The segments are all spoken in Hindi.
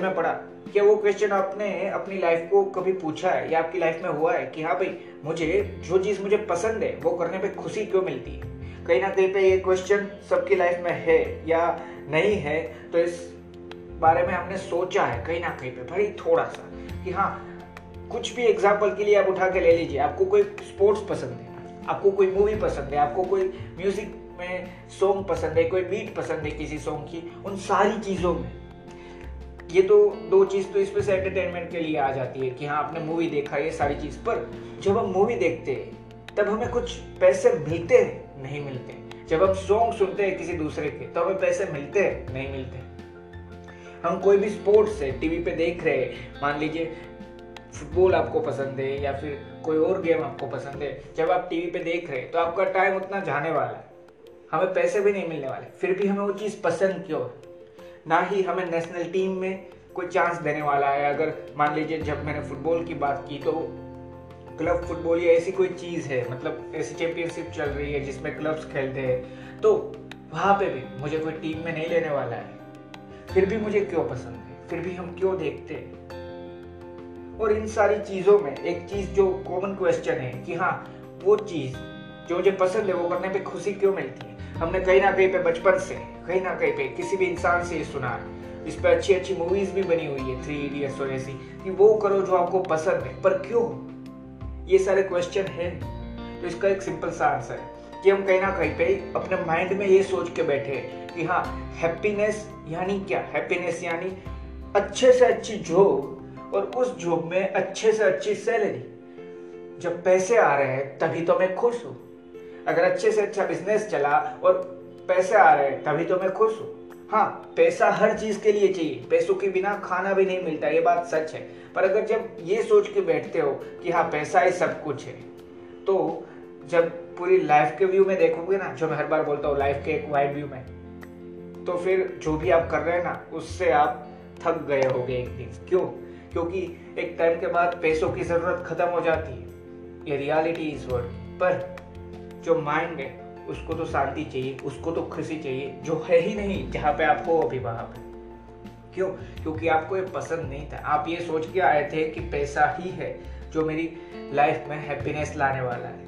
में पढ़ा क्या वो क्वेश्चन आपने अपनी लाइफ को कभी पूछा है या आपकी लाइफ में हुआ है कि हाँ भाई, मुझे जो चीज़ मुझे पसंद है, वो करने पे खुशी क्यों मिलती है? कहीं ना कहीं पे ये क्वेश्चन सबकी लाइफ में है या नहीं है तो इस बारे में हमने सोचा है कहीं ना कहीं पे भाई थोड़ा सा कि हाँ कुछ भी एग्ज़ाम्पल के लिए आप उठा के ले लीजिए, आपको कोई स्पोर्ट्स पसंद है, आपको कोई मूवी पसंद है, आपको कोई म्यूज़िक में सॉन्ग पसंद है, कोई बीट पसंद है किसी सॉन्ग की, उन सारी चीज़ों में ये तो दो चीज़ तो इसमें से एंटरटेनमेंट के लिए आ जाती है कि हाँ आपने मूवी देखा ये सारी चीज़ पर। जब हम मूवी देखते हैं, तब हमें कुछ पैसे मिलते नहीं मिलते। जब हम सॉन्ग सुनते हैं किसी दूसरे के तो हमें पैसे मिलते नहीं मिलते। हम कोई भी स्पोर्ट्स है टीवी पे देख रहे हैं, मान लीजिए फुटबॉल आपको पसंद है या फिर कोई और गेम आपको पसंद है, जब आप टीवी पे देख रहे हैं तो आपका टाइम उतना जाने वाला है। हमें पैसे भी नहीं मिलने वाले, फिर भी हमें वो चीज़ पसंद क्यों है? ना ही हमें नेशनल टीम में कोई चांस देने वाला है। अगर मान लीजिए जब मैंने फुटबॉल की बात की तो क्लब फुटबॉल या ऐसी कोई चीज़ है मतलब ऐसी चैंपियनशिप चल रही है जिसमें क्लब्स खेलते हैं। तो वहाँ पे भी मुझे कोई टीम में नहीं लेने वाला है। फिर भी मुझे क्यों पसंद है? फिर भी हम क्यों देखते हैं? और इन सारी चीज़ों में एक चीज़ जो कॉमन क्वेश्चन है कि हाँ वो चीज़ जो मुझे पसंद है, वो करने पे खुशी क्यों मिलती है? हमने कहीं ना कहीं पे बचपन से, कहीं ना कहीं पे किसी भी इंसान से ये सुना है। इस पर अच्छी अच्छी मूवीज़ भी बनी हुई है थ्री इडियट्स और ऐसी। कि वो करो जो आपको पसंद है, पर क्यों? ये सारे क्वेश्चन है। तो इसका एक सिंपल सा आंसर है कि हम कहीं ना कहीं पे अपने माइंड में ये सोच के बैठे हैं कि हाँ हैप्पीनेस यानी क्या? हैप्पीनेस यानी अच्छे से अच्छी जॉब और उस जॉब में अच्छे से अच्छी सैलरी जब पैसे आ रहे हैं, तभी तो मैं खुश हूँ। अगर अच्छे से अच्छा बिज़नेस चला और पैसे आ रहे हैं, तभी तो मैं खुश हूँ। हाँ पैसा हर चीज़ के लिए चाहिए। पैसों के बिना खाना भी नहीं मिलता, ये बात सच है। पर अगर जब ये सोच के बैठते हो कि हाँ पैसा ही सब कुछ है तो जब पूरी लाइफ के व्यू में देखोगे ना, जो मैं हर बार बोलता हूँ लाइफ के एक वाइड व्यू में तो फिर जो भी आप कर रहे हैं ना, उससे आप थक गए होगे एक दिन। क्यों? क्योंकि एक टाइम के बाद पैसों की ज़रूरत खत्म हो जाती है। ये रियलिटी इज़ वर्ड पर जो माइंड है, उसको तो शांति चाहिए, उसको तो खुशी चाहिए, जो है ही नहीं, जहाँ पे आप हो अभी वहाँ पे क्यों? क्योंकि आपको ये पसंद नहीं था। आप ये सोच के आए थे कि पैसा ही है जो मेरी लाइफ में हैप्पीनेस लाने वाला है।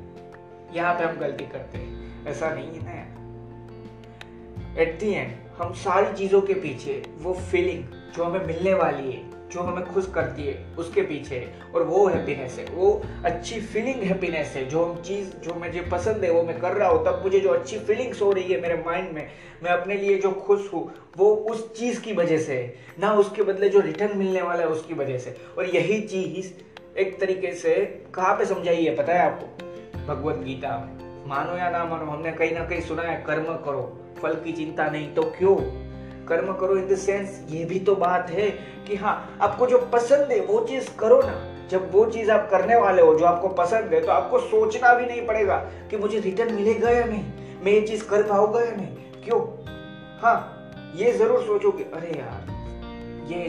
यहाँ पे हम गलती करते हैं। ऐसा नहीं है ना एट दी एंड हम सारी चीज़ों के पीछे, वो फीलिंग जो हमें मिलने वाली है जो हमें खुश करती है, उसके पीछे और वो हैप्पीनेस है। वो अच्छी फीलिंग हैप्पीनेस है। जो हम चीज़, जो मुझे पसंद है, वो मैं कर रहा हूँ, तब मुझे जो अच्छी फीलिंग्स हो रही है मेरे माइंड में, मैं अपने लिए जो खुश हूँ, वो उस चीज़ की वजह से है। ना उसके बदले जो रिटर्न मिलने वाला है, उसकी वजह से और यही चीज़ एक तरीके से कहाँ पे समझाई है, पता है आपको? भगवत गीता में। मानो या ना मानो, हमने कहीं ना कहीं सुना है, कर्म करो, फल की चिंता नहीं तो क्यों? कर्म करो इन द सेंस। ये भी तो बात है कि हाँ आपको जो पसंद है, वो चीज़ करो ना। जब वो चीज़ आप करने वाले हो, जो आपको पसंद है तो आपको सोचना भी नहीं पड़ेगा कि मुझे रिटर्न मिलेगा या नहीं। मैं ये चीज़ कर पाऊँगा या नहीं? क्यों? हाँ ये ज़रूर सोचोगे अरे यार, ये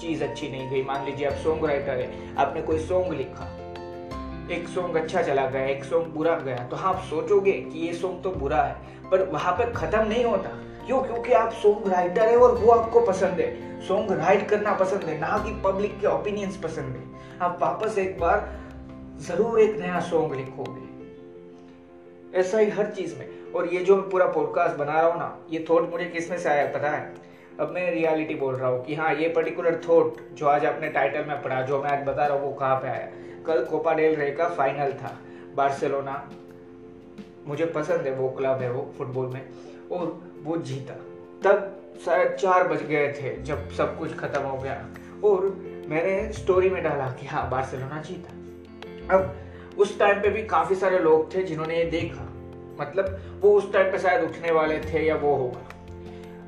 चीज़ अच्छी नहीं गई। मान लीजिए आप सॉन्ग राइटर है, आपने कोई सॉन्ग लिखा। एक सॉन्ग अच्छा चला गया, एक सॉन्ग बुरा गया। तो हाँ आप सोचोगे कि ये सॉन्ग तो बुरा है, पर वहाँ पर खत्म नहीं होता। क्यों? क्योंकि आप सॉन्ग राइटर है और वो आपको पसंद है। सॉन्ग राइट करना पसंद है, ना कि पब्लिक के ओपिनियंस पसंद है। आप वापस एक बार ज़रूर एक नया सॉन्ग लिखोगे। ऐसा ही हर चीज़ में। और ये जो मैं पूरा पॉडकास्ट बना रहा हूँ ना, ये थॉट मुझे किसमें से आया पता है? अब मैं रियलिटी बोल रहा हूँ कि हाँ ये पर्टिकुलर थॉट जो आज आपने टाइटल में पढ़ा, जो मैं आज बता रहा हूँ, वो कहाँ पे आया? कल कोपा डेल रे का फाइनल था बार्सिलोना मुझे पसंद है, वो क्लब है वो फुटबॉल में। और वो जीता। तब शायद चार बज गए थे जब सब कुछ खत्म हो गया। और मैंने स्टोरी में डाला कि हाँ बार्सिलोना जीता। अब उस टाइम पे भी काफ़ी सारे लोग थे जिन्होंने ये देखा। मतलब वो उस टाइम पे शायद उठने वाले थे या वो होगा।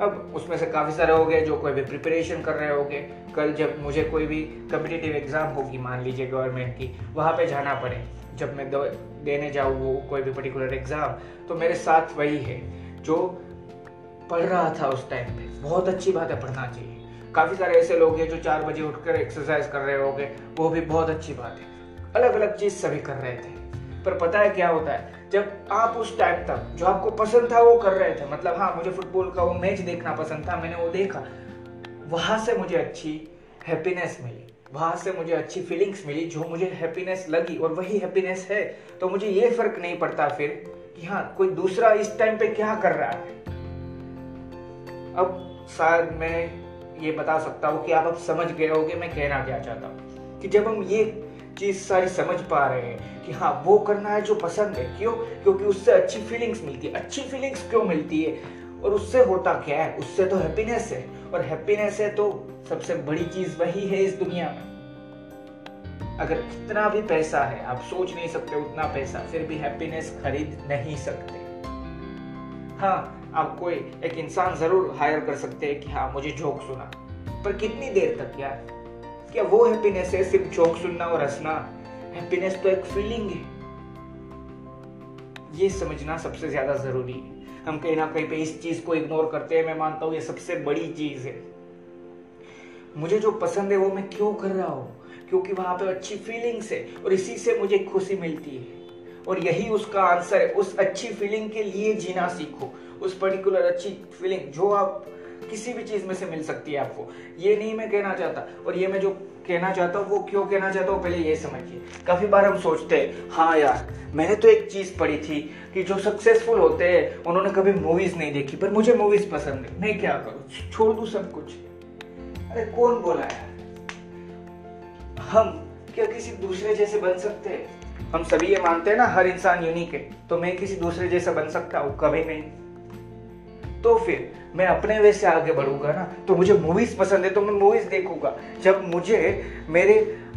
अब उसमें से काफ़ी सारे हो गए जो कोई भी प्रिपरेशन कर रहे होंगे। कल जब मुझे कोई भी कम्पिटिटिव एग्ज़ाम होगी, मान लीजिए गवर्नमेंट की, वहाँ पे जाना पड़े। जब मैं देने जाऊँ वो कोई भी पर्टिकुलर एग्ज़ाम तो मेरे साथ वही है। जो पढ़ रहा था उस टाइम पे। बहुत अच्छी बात है पढ़ना चाहिए। काफ़ी सारे ऐसे लोग हैं जो चार बजे उठकर एक्सरसाइज कर रहे होंगे, वो भी बहुत अच्छी बात है। अलग अलग चीज़ सभी कर रहे थे। पर पता है क्या होता है? जब आप उस टाइम तक, जो आपको पसंद था वो कर रहे थे। मतलब हाँ मुझे फुटबॉल का वो मैच देखना पसंद था, मैंने वो देखा। वहाँ से मुझे अच्छी हैप्पीनेस मिली। वहाँ से मुझे अच्छी फीलिंग्स मिली, जो मुझे हैप्पीनेस लगी। और वही हैप्पीनेस है। तो मुझे ये फ़र्क नहीं पड़ता फिर कि हाँ कोई दूसरा इस टाइम पे क्या कर रहा है? अब शायद मैं ये बता सकता हूँ कि आप अब समझ गए हो मैं कहना क्या चाहता हूँ। कि जब हम ये चीज़ सारी समझ पा रहे हैं कि हाँ वो करना है जो पसंद है, क्यों? क्योंकि उससे अच्छी फीलिंग्स मिलती है। अच्छी फीलिंग्स क्यों मिलती है? और उससे होता क्या है? उससे तो हैप्पीनेस है। और हैप्पीनेस है तो सबसे बड़ी चीज़ वही है इस दुनिया में। अगर कितना भी पैसा है, आप सोच नहीं सकते उतना पैसा, फिर भी हैप्पीनेस खरीद नहीं सकते। हाँ आप कोई एक इंसान ज़रूर हायर कर सकते हैं कि हाँ मुझे जोक सुना। पर कितनी देर तक यार? क्या वो हैप्पीनेस है, सिर्फ़ जोक सुनना और हंसना? हैप्पीनेस तो एक फीलिंग है। ये समझना सबसे ज़्यादा ज़रूरी है। हम कहीं ना कहीं पे इस चीज़ को इग्नोर करते हैं, मैं मानता हूँ ये सबसे बड़ी चीज़ है। मुझे जो पसंद है वो मैं क्यों कर रहा हूँ? क्योंकि वहाँ पे अच्छी फीलिंग्स है और इसी से मुझे खुशी मिलती है। और यही उसका आंसर है, उस अच्छी फीलिंग के लिए जीना सीखो। उस पर्टिकुलर अच्छी फीलिंग जो आप किसी भी चीज़ में से मिल सकती है आपको। ये नहीं मैं कहना चाहता, और ये मैं जो कहना चाहता हूँ, वो क्यों कहना चाहता हूँ, पहले ये समझिए। काफ़ी बार हम सोचते हैं हाँ यार, मैंने तो एक चीज़ पढ़ी थी कि जो सक्सेसफुल होते हैं, उन्होंने कभी मूवीज़ नहीं देखी, पर मुझे मूवीज़ पसंद है। मैं क्या करूँ? छोड़ दू सब कुछ? अरे कौन बोला यार हम क्या किसी दूसरे जैसे बन सकते हैं? हम सभी ये मानते हैं ना, हर इंसान यूनिक है। तो मैं किसी दूसरे जैसा बन सकता हूँ? कभी नहीं। तो फिर मैं अपने वे से आगे बढ़ूँगा ना तो मुझे मूवीज़ पसंद है तो मैं मूवीज़ देखूँगा। जब मुझे मेरे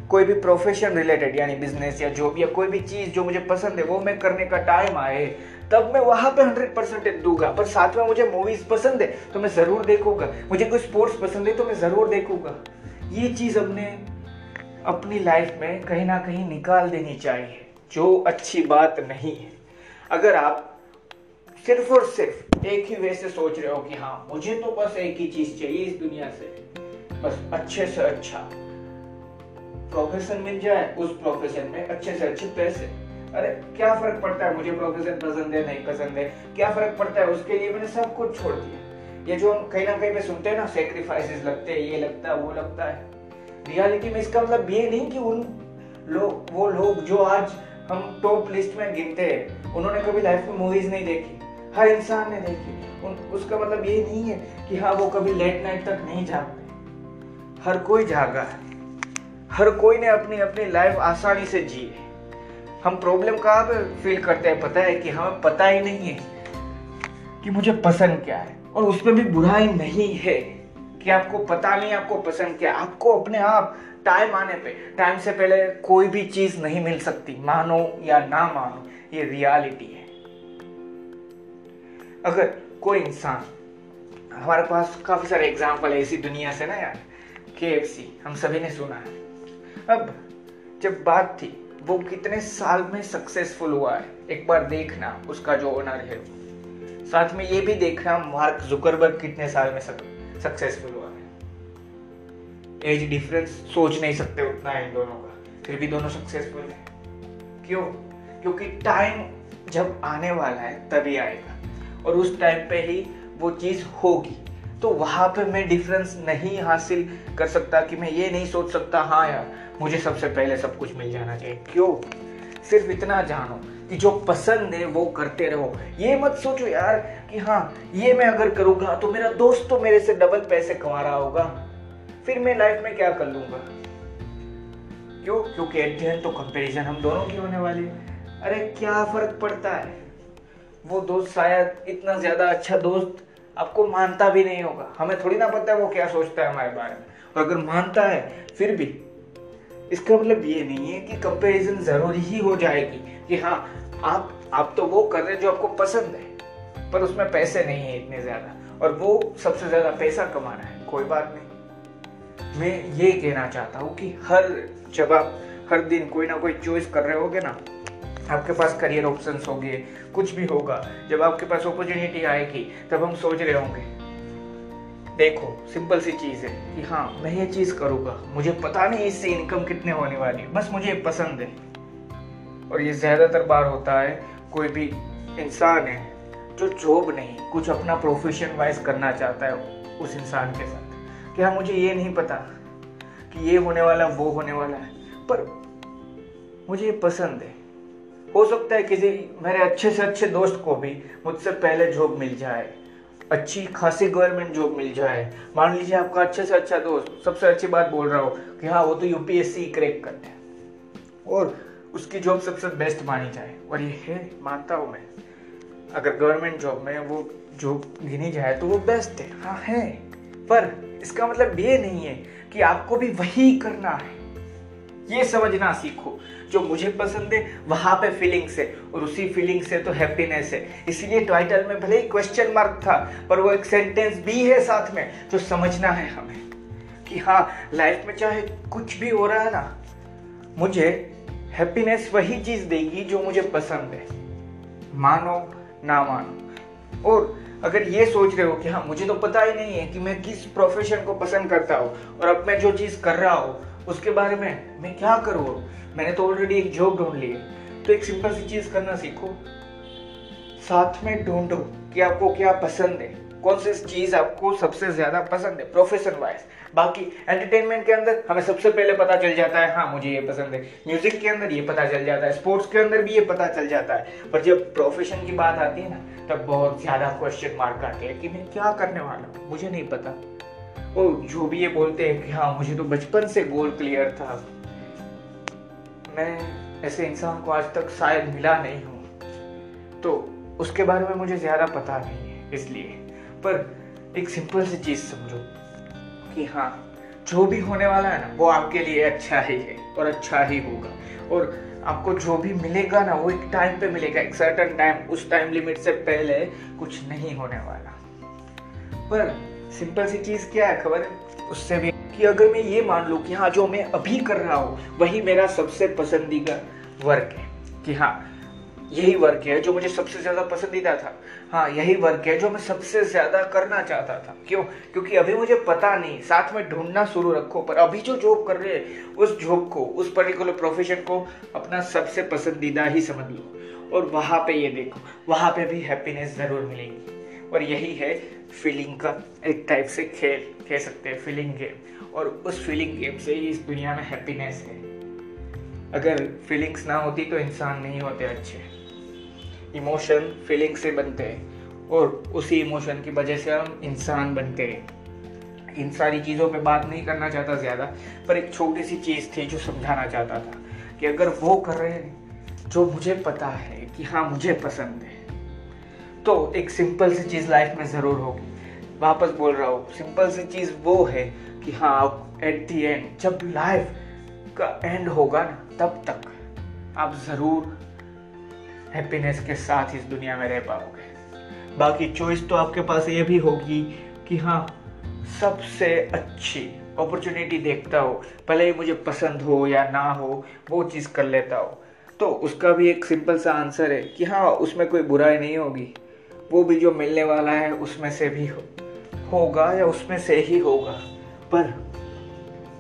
कोई भी प्रोफेशन रिलेटेड यानी बिज़नेस या जो भी या कोई भी चीज़ जो मुझे पसंद है, वो मैं करने का टाइम आए, तब मैं वहाँ पे हंड्रेड परसेंट दूँगा। पर साथ में मुझे मूवीज़ पसंद है तो मैं ज़रूर देखूँगा। मुझे कोई स्पोर्ट्स पसंद है तो मैं ज़रूर देखूँगा। ये चीज़ हमने अपनी लाइफ में कहीं ना कहीं निकाल देनी चाहिए, जो अच्छी बात नहीं है। अगर आप सिर्फ़ और सिर्फ़ एक ही वे से सोच रहे हो कि हाँ मुझे तो बस एक ही चीज़ चाहिए इस दुनिया से, बस अच्छे से अच्छा प्रोफेशन मिल जाए, उस प्रोफेशन में अच्छे से अच्छे पैसे। अरे, क्या फ़र्क पड़ता है? मुझे प्रोफेशन पसंद है, नहीं पसंद है। क्या फ़र्क पड़ता है? उसके लिए मैंने सब कुछ छोड़ दिया। ये जो हम कहीं ना कहीं पे सुनते हैं ना सेक्रीफाइसेस लगते हैं, ये लगता है, वो लगता है। रियलिटी में इसका मतलब ये नहीं कि उन लोग, वो लोग जो आज हम टॉप लिस्ट में गिनते हैं, उन्होंने कभी लाइफ में मूवीज़ नहीं देखी। हर इंसान ने देखी। उन, उसका मतलब ये नहीं है कि हाँ वो कभी लेट नाइट तक नहीं जागते। हर कोई जागा है। हर कोई ने अपनी अपनी लाइफ आसानी से जी है। हम प्रॉब्लम कहाँ पे फील करते हैं, पता है कि हमें पता ही नहीं है कि मुझे पसंद क्या है, और उसमें भी बुराई नहीं है। कि आपको पता नहीं, आपको पसंद क्या, आपको अपने आप टाइम आने पे टाइम से पहले कोई भी चीज़ नहीं मिल सकती। मानो या ना मानो, ये रियलिटी है। अगर कोई इंसान, हमारे पास काफ़ी सारे एग्ज़ाम्पल है इसी दुनिया से ना यार के हम सभी ने सुना है। अब जब बात थी, वो कितने साल में सक्सेसफुल हुआ है, एक बार देखना उसका जो ओनर है साथ में ये भी देखना मार्क जुकरबर्ग कितने साल में सक्सेसफुल एज डिफरेंस सोच नहीं सकते उतना है इन दोनों का। फिर भी दोनों सक्सेसफुल है। क्यों? क्योंकि टाइम जब आने वाला है, तभी आएगा। और उस टाइम पे ही वो चीज़ होगी। तो वहाँ पे मैं डिफरेंस नहीं हासिल कर सकता कि मैं ये नहीं सोच सकता हाँ यार, मुझे सबसे पहले सब कुछ मिल जाना चाहिए। क्यों? सिर्फ़ इतना जानो कि जो पसंद है, वो करते रहो। ये मत सोचो यार कि हाँ ये मैं अगर करूँगा तो मेरा दोस्त तो मेरे से डबल पैसे कमा रहा होगा। फिर मैं लाइफ में क्या कर लूँगा? क्यों? क्योंकि एट तो कंपैरिजन हम दोनों की होने वाली है। अरे, क्या फ़र्क पड़ता है? वो दोस्त शायद इतना ज़्यादा अच्छा दोस्त आपको मानता भी नहीं होगा। हमें थोड़ी ना पता है वो क्या सोचता है हमारे बारे में। और अगर मानता है, फिर भी। इसका मतलब ये नहीं है कि कंपैरिजन ज़रूरी ही हो जाएगी कि हाँ आप आप तो वो कर रहे हैं जो आपको पसंद है, पर उसमें पैसे नहीं है इतने ज़्यादा। और वो सबसे ज़्यादा पैसा कमा रहा है। कोई बात नहीं। मैं ये कहना चाहता हूँ कि हर जब आप हर दिन कोई ना कोई चॉइस कर रहे होगे ना, आपके पास करियर ऑप्शंस होंगे, कुछ भी होगा, जब आपके पास अपॉर्चुनिटी आएगी, तब हम सोच रहे होंगे। देखो सिंपल सी चीज़ है कि हाँ मैं ये चीज़ करूँगा। मुझे पता नहीं इससे इनकम कितने होने वाली है, बस मुझे पसंद है। और ये ज़्यादातर बार होता है, कोई भी इंसान है, जो जॉब नहीं, कुछ अपना प्रोफेशन वाइज करना चाहता है उस इंसान के साथ। कि हाँ मुझे ये नहीं पता कि ये होने वाला, वो होने वाला है? पर मुझे ये पसंद है। हो सकता है किसी मेरे अच्छे से अच्छे दोस्त को भी मुझसे पहले जॉब मिल जाए, अच्छी खासी गवर्नमेंट जॉब मिल जाए। मान लीजिए आपका अच्छे से अच्छा दोस्त, सबसे अच्छी बात बोल रहा हो कि हाँ वो तो यूपीएससी क्रैक करते हैं और उसकी जॉब सबसे बेस्ट मानी जाए। और ये है, मानता हूँ मैं, अगर गवर्नमेंट जॉब में वो जॉब गिनी जाए तो वो बेस्ट है। हाँ है। पर इसका मतलब ये नहीं है कि आपको भी वही करना है। ये समझना सीखो। जो मुझे पसंद है, वहाँ पे फीलिंग्स है और उसी फीलिंग से तो हैप्पीनेस है। इसीलिए टाइटल में भले ही क्वेश्चन मार्क था, पर वो एक सेंटेंस भी है साथ में जो समझना है हमें कि हाँ लाइफ में चाहे कुछ भी हो रहा है ना, मुझे हैप्पीनेस वही चीज़ देगी जो मुझे पसंद है। मानो, ना मानो। और अगर ये सोच रहे हो कि हाँ मुझे तो पता ही नहीं है कि मैं किस प्रोफेशन को पसंद करता हूँ और अब मैं जो चीज़ कर रहा हूँ, उसके बारे में मैं क्या करूँ मैंने तो ऑलरेडी एक जॉब ढूंढ ली है। तो एक सिंपल सी चीज़ करना सीखो। साथ में ढूंढो कि आपको क्या पसंद है। कौन सी चीज़ आपको सबसे ज़्यादा पसंद है? प्रोफेशन वाइज बाकी एंटरटेनमेंट के अंदर हमें सबसे पहले पता चल जाता है हाँ मुझे ये पसंद है। म्यूज़िक के अंदर ये पता चल जाता है स्पोर्ट्स के अंदर भी ये पता चल जाता है। पर जब प्रोफेशन की बात आती है ना, तब बहुत ज़्यादा क्वेश्चन मार्क आते हैं कि मैं क्या करने वाला हूँ? मुझे नहीं पता। वो जो भी ये बोलते हैं कि हाँ मुझे तो बचपन से गोल क्लियर था। मैं ऐसे इंसान को आज तक शायद मिला नहीं हूँ। तो उसके बारे में मुझे ज़्यादा पता नहीं है, इसलिए। पर एक सिंपल सी चीज़ समझो कि हाँ जो भी होने वाला है ना, वो आपके लिए अच्छा ही है और अच्छा ही होगा। और आपको जो भी मिलेगा ना, वो एक टाइम पे मिलेगा, एक सर्टन टाइम उस टाइम लिमिट से पहले कुछ नहीं होने वाला। पर सिंपल सी चीज़ क्या है खबर? उससे भी कि अगर मैं ये मान लूँ कि हाँ जो मैं अभी कर रहा हूँ, वही मेरा सबसे पसंदीदा वर्क है। कि हाँ यही वर्क है जो मुझे सबसे ज़्यादा पसंदीदा था। हाँ यही वर्क है जो मैं सबसे ज़्यादा करना चाहता था। क्यों? क्योंकि अभी मुझे पता नहीं, साथ में ढूंढना शुरू रखो, पर अभी जो जॉब कर रहे हैं, उस जॉब को, उस पर्टिकुलर प्रोफेशन को अपना सबसे पसंदीदा ही समझ लो। और वहाँ पे ये देखो, वहाँ पे भी हैप्पीनेस ज़रूर मिलेगी। और यही है फीलिंग का एक टाइप से खेल, कह सकते हैं फीलिंग गेम और उस फीलिंग गेम से ही इस दुनिया में हैप्पीनेस है। अगर फीलिंग्स ना होती तो इंसान नहीं होते अच्छे। इमोशन, फीलिंग से बनते हैं और उसी इमोशन की वजह से हम इंसान बनते हैं। इन सारी चीज़ों पे बात नहीं करना चाहता ज़्यादा, पर एक छोटी सी चीज़ थी जो समझाना चाहता था कि अगर वो कर रहे हैं, जो मुझे पता है कि हाँ मुझे पसंद है तो एक सिंपल सी चीज़ लाइफ में ज़रूर होगी। वापस बोल रहा हूँ सिंपल सी चीज़ वो है कि हाँ एट दी एंड जब लाइफ का एंड होगा ना, तब तक आप ज़रूर हैप्पीनेस के साथ इस दुनिया में रह पाओगे। बाकी चॉइस तो आपके पास ये भी होगी कि हाँ सबसे अच्छी अपॉर्चुनिटी देखता हो। भले ही मुझे पसंद हो या ना हो वो चीज़ कर लेता हो। तो उसका भी एक सिंपल सा आंसर है कि हाँ उसमें कोई बुराई नहीं होगी। वो भी जो मिलने वाला है उसमें से भी हो, होगा या उसमें से ही होगा। पर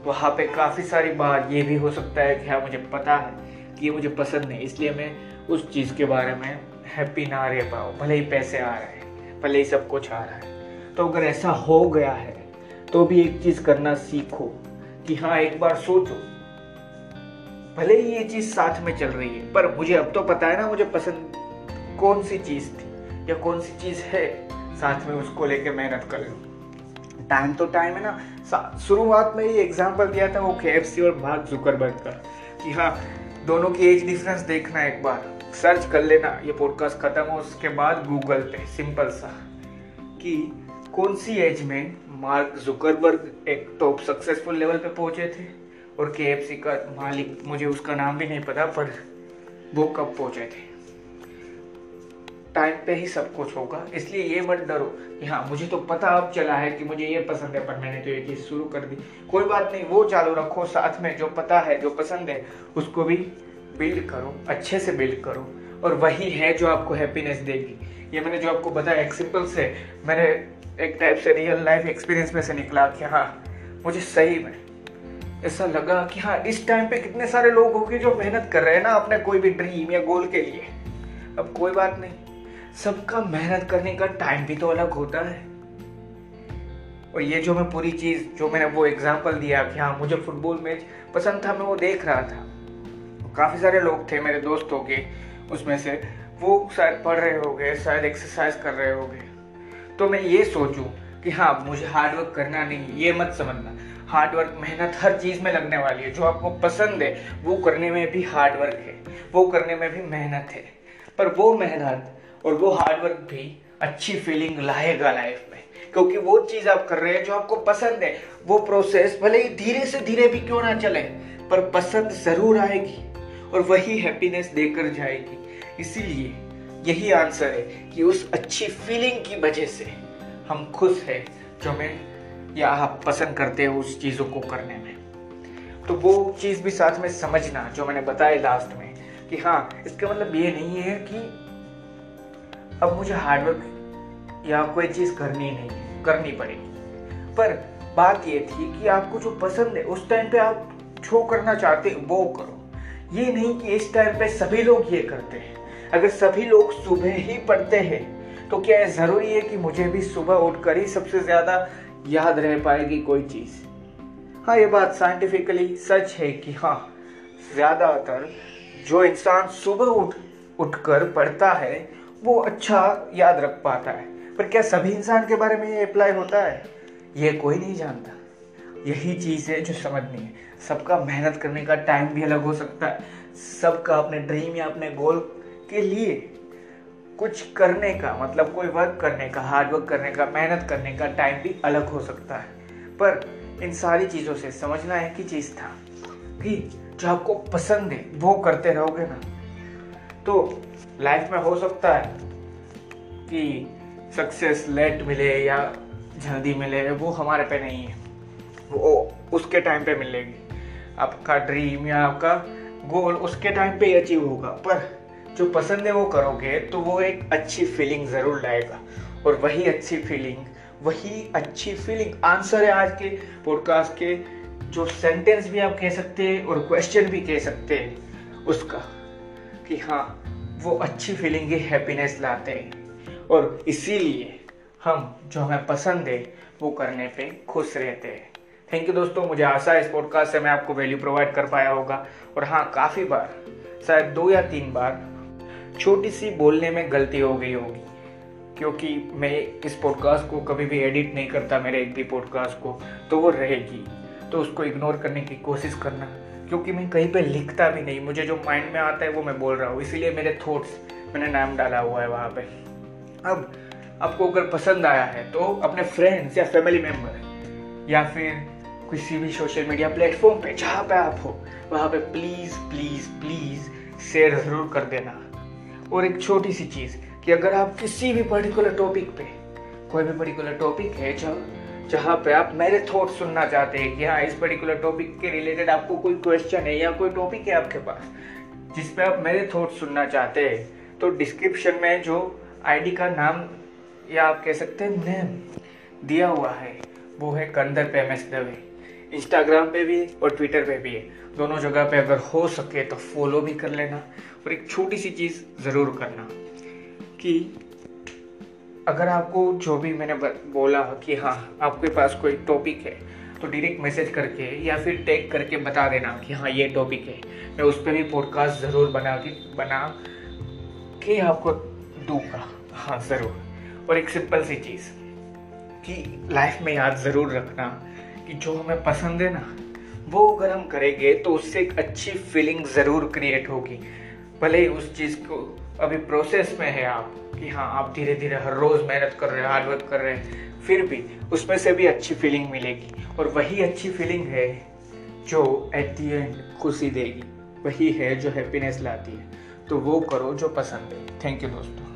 वहाँ पे काफ़ी सारी बार ये भी हो सकता है कि हाँ मुझे पता है कि ये मुझे पसंद नहीं इसलिए मैं उस चीज़ के बारे में हैप्पी ना रह पाओ, भले ही पैसे आ रहे हैं, भले ही सब कुछ आ रहा है। तो अगर ऐसा हो गया है तो भी एक चीज़ करना सीखो कि हाँ एक बार सोचो, भले ही ये चीज़ साथ में चल रही है, पर मुझे अब तो पता है ना, मुझे पसंद कौन सी चीज़ थी या कौन सी चीज़ है, साथ में उसको लेके मेहनत कर लूँ। टाइम तो टाइम है ना। शुरुआत में ही एग्ज़ाम्पल दिया था वो के और मार्क जुकरबर्ग का कि हाँ दोनों की एज डिफरेंस देखना एक बार। सर्च कर लेना, ये पॉडकास्ट खत्म हो, उसके बाद गूगल पे सिंपल सा, कि कौन सी एज में मार्क जुकरबर्ग एक टॉप सक्सेसफुल लेवल पे पहुँचे थे? और केएफसी का मालिक, मुझे उसका नाम भी नहीं पता, पर वो कब पहुँचे थे? टाइम पे ही सब कुछ होगा, इसलिए ये मत डरो। कि हाँ मुझे तो पता अब चला है कि मुझे ये पसंद है, पर मैंने तो ये चीज़ शुरू कर दी। कोई बात नहीं, वो चालू रखो, साथ में जो पता है, जो पसंद है, उसको भी बिल्ड करो, अच्छे से बिल्ड करो। और वही है जो आपको हैप्पीनेस देगी। ये मैंने जो आपको बताया, एक सिंपल से, मैंने एक टाइप से रियल लाइफ एक्सपीरियंस में से निकला कि हाँ मुझे सही में ऐसा लगा कि हाँ इस टाइम पे कितने सारे लोग होंगे जो मेहनत कर रहे हैं ना अपने कोई भी ड्रीम या गोल के लिए। अब कोई बात नहीं। सबका मेहनत करने का टाइम भी तो अलग होता है। और ये जो मैं पूरी चीज़, जो मैंने वो एग्ज़ाम्पल दिया कि हाँ मुझे फुटबॉल मैच पसंद था, मैं वो देख रहा था। काफ़ी सारे लोग थे मेरे दोस्तों के, उसमें से। वो शायद पढ़ रहे हो शायद एक्सरसाइज कर रहे हो गए तो मैं ये सोचूं कि हाँ मुझे हार्डवर्क करना नहीं, ये मत समझना। हार्डवर्क मेहनत हर चीज़ में लगने वाली है। जो आपको पसंद है, वो करने में भी हार्डवर्क है। वो करने में भी मेहनत है। पर वो मेहनत और वो हार्डवर्क भी अच्छी फीलिंग लाएगा लाइफ में। क्योंकि वो चीज़ आप कर रहे हैं जो आपको पसंद है। वो प्रोसेस भले ही धीरे से धीरे भी क्यों ना चले, पर पसंद ज़रूर आएगी। और वही हैप्पीनेस देकर जाएगी। इसीलिए यही आंसर है कि उस अच्छी फीलिंग की वजह से हम खुश हैं जो मैं या आप पसंद करते हो उस चीज़ों को करने में। तो वो चीज़ भी साथ में समझना, जो मैंने बताया लास्ट में, कि हाँ इसका मतलब ये नहीं है कि अब मुझे हार्डवर्क या कोई चीज़ करनी नहीं, करनी पड़ेगी। पर बात ये थी कि आपको जो पसंद है, उस टाइम पे आप जो करना चाहते हो, वो करो। ये नहीं कि इस टाइम पे सभी लोग ये करते हैं। अगर सभी लोग सुबह ही पढ़ते हैं तो क्या है ज़रूरी है कि मुझे भी सुबह उठकर ही सबसे ज़्यादा याद रह पाएगी कोई चीज़? हाँ ये बात साइंटिफिकली सच है कि हाँ ज़्यादातर जो इंसान सुबह उठ, उठकर पढ़ता है, वो अच्छा याद रख पाता है। पर क्या सभी इंसान के बारे में ये अप्लाई होता है? ये कोई नहीं जानता। यही चीज़ है जो समझनी है। सबका मेहनत करने का टाइम भी अलग हो सकता है। सबका अपने ड्रीम या अपने गोल के लिए कुछ करने का मतलब कोई वर्क करने का हार्ड वर्क करने का, मेहनत करने का टाइम भी अलग हो सकता है। पर इन सारी चीज़ों से समझना है कि चीज़ था कि जो आपको पसंद है, वो करते रहोगे ना। तो लाइफ में हो सकता है कि सक्सेस लेट मिले या जल्दी मिले, वो हमारे पे नहीं है। वो उसके टाइम पे मिलेगी। आपका ड्रीम या आपका गोल उसके टाइम पे ही अचीव होगा। पर जो पसंद है वो करोगे तो वो एक अच्छी फीलिंग ज़रूर लाएगा। और वही अच्छी फीलिंग वही अच्छी फीलिंग आंसर है आज के पॉडकास्ट के। जो सेंटेंस भी आप कह सकते हैं और क्वेश्चन भी कह सकते हैं, उसका कि हाँ वो अच्छी फीलिंग ही हैप्पीनेस लाते हैं। और इसीलिए हम जो हमें पसंद है, वो करने पे खुश रहते हैं। थैंक यू दोस्तों, मुझे आशा है इस पॉडकास्ट से मैं आपको वैल्यू प्रोवाइड कर पाया होगा। और हाँ काफ़ी बार, शायद दो या तीन बार, छोटी सी बोलने में गलती हो गई होगी। क्योंकि मैं इस पॉडकास्ट को कभी भी एडिट नहीं करता, मेरे एक भी पॉडकास्ट को तो वो रहेगी। तो उसको इग्नोर करने की कोशिश करना, क्योंकि मैं कहीं पे लिखता भी नहीं। मुझे जो माइंड में आता है, वो मैं बोल रहा हूँ। इसीलिए मेरे थॉट्स मैंने नाम डाला हुआ है वहाँ पे। अब, आपको अगर पसंद आया है तो अपने फ्रेंड्स या फैमिली मेंबर या फिर किसी भी सोशल मीडिया प्लेटफॉर्म पे, जहाँ पे आप हो, वहाँ पे प्लीज़ प्लीज़ प्लीज़ शेयर ज़रूर कर देना। और एक छोटी सी चीज़ कि अगर आप किसी भी पर्टिकुलर टॉपिक पे, कोई भी पर्टिकुलर टॉपिक है जो जहाँ पे आप मेरे थॉट सुनना चाहते हैं कि हाँ इस पर्टिकुलर टॉपिक के रिलेटेड आपको कोई क्वेश्चन है या कोई टॉपिक है आपके पास, जिस पे आप मेरे थॉट सुनना चाहते हैं तो डिस्क्रिप्शन में जो आईडी का नाम या आप कह सकते हैं नेम दिया हुआ है, वो है कंदर पे एम एस दवे इंस्टाग्राम पे भी और ट्विटर पे भी है। दोनों जगह पे अगर हो सके तो फॉलो भी कर लेना और एक छोटी सी चीज़ ज़रूर करना कि अगर आपको जो भी मैंने बोला कि हाँ आपके पास कोई टॉपिक है तो डायरेक्ट मैसेज करके या फिर टैग करके बता देना कि हाँ ये टॉपिक है। मैं उस पर भी पॉडकास्ट ज़रूर बना के बना के आपको दूँगा। हाँ ज़रूर। और एक सिंपल सी चीज़ कि लाइफ में याद ज़रूर रखना। कि जो हमें पसंद है ना, वो अगर हम करेंगे तो उससे एक अच्छी फीलिंग ज़रूर क्रिएट होगी। भले ही उस चीज़ को, अभी प्रोसेस में है आप, कि हाँ आप धीरे धीरे हर रोज़ मेहनत कर रहे हैं हार्ड वर्क कर रहे हैं, फिर भी उसमें से भी अच्छी फीलिंग मिलेगी। और वही अच्छी फीलिंग है जो एट दी एंड खुशी देगी। वही है जो हैप्पीनेस लाती है। तो वो करो जो पसंद है। थैंक यू दोस्तों।